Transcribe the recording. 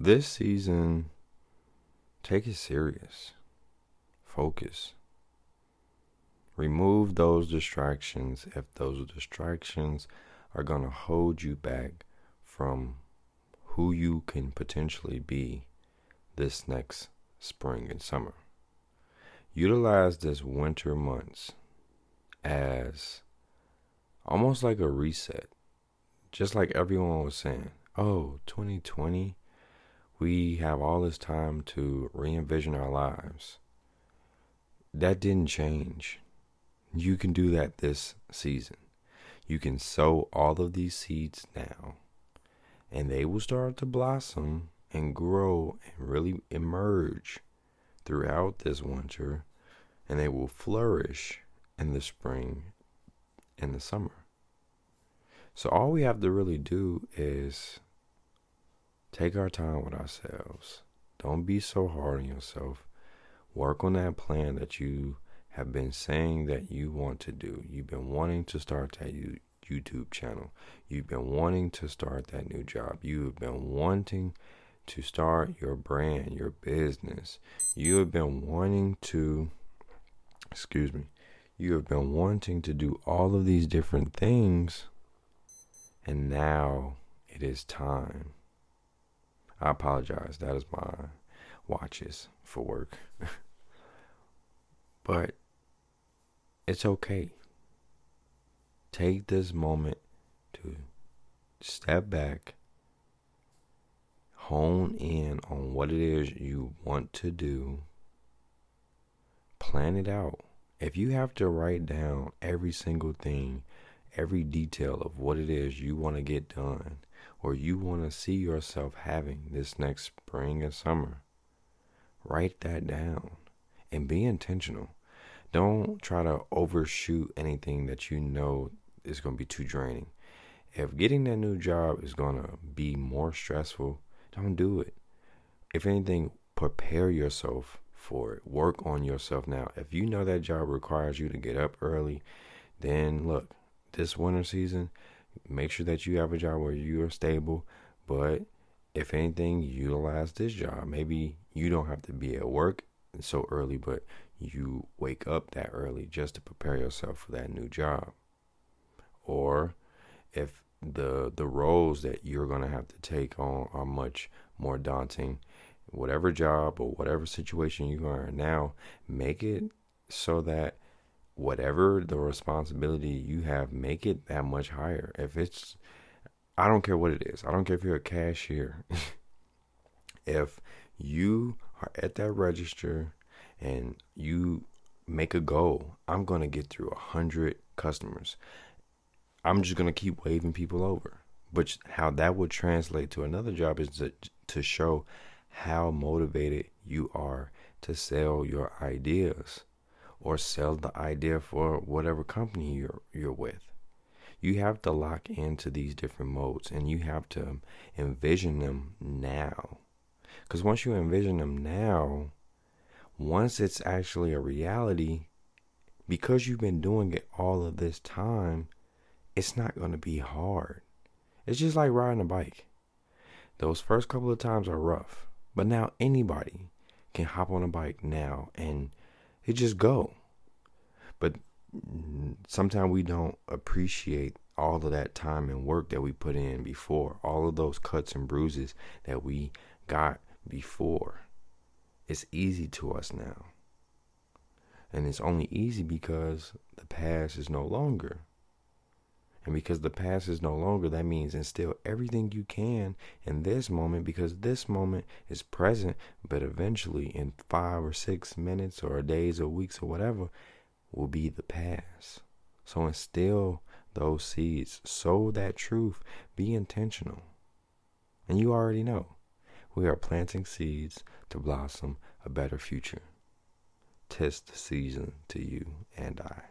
this season, take it serious. Focus. Remove those distractions if those distractions are going to hold you back from who you can potentially be this next spring and summer. Utilize this winter months as almost like a reset. Just like everyone was saying, oh, 2020, we have all this time to re envision our lives. That didn't change. You can do that this season. You can sow all of these seeds now, and they will start to blossom and grow and really emerge throughout this winter, and they will flourish in the spring and the summer. So, all we have to really do is take our time with ourselves. Don't be so hard on yourself. Work on that plan that you have been saying that you want to do. You've been wanting to start that YouTube channel. You've been wanting to start that new job. You've been wanting to start your brand, your business. You have been wanting to, excuse me, you have been wanting to do all of these different things, and now it is time. I apologize. That is my watches for work. but it's okay. Take this moment to step back, hone in on what it is you want to do, plan it out. If you have to write down every single thing, every detail of what it is you want to get done, or you want to see yourself having this next spring and summer, write that down and be intentional. Don't try to overshoot anything that you know is going to be too draining. If getting that new job is going to be more stressful, don't do it. If anything, prepare yourself for it. Work on yourself now. If you know that job requires you to get up early, then look, this winter season, make sure that you have a job where you are stable. But if anything, utilize this job. Maybe you don't have to be at work so early, but you wake up that early just to prepare yourself for that new job. Or if the the roles that you're going to have to take on are much more daunting, whatever job or whatever situation you are in now, make it so that whatever the responsibility you have, make it that much higher. If it's, I don't care what it is. I don't care if you're a cashier. if you are at that register and you make a goal, I'm going to get through a hundred customers. I'm just going to keep waving people over. But how that would translate to another job is to, to show how motivated you are to sell your ideas or sell the idea for whatever company you're you're with. You have to lock into these different modes and you have to envision them now. Cuz once you envision them now, once it's actually a reality, because you've been doing it all of this time, it's not going to be hard. It's just like riding a bike. Those first couple of times are rough, but now anybody can hop on a bike now and it just go. But sometimes we don't appreciate all of that time and work that we put in before, all of those cuts and bruises that we got before. It's easy to us now. And it's only easy because the past is no longer. And because the past is no longer, that means instill everything you can in this moment because this moment is present, but eventually in five or six minutes or days or weeks or whatever will be the past. So instill those seeds, sow that truth, be intentional. And you already know we are planting seeds to blossom a better future. Test the season to you and I.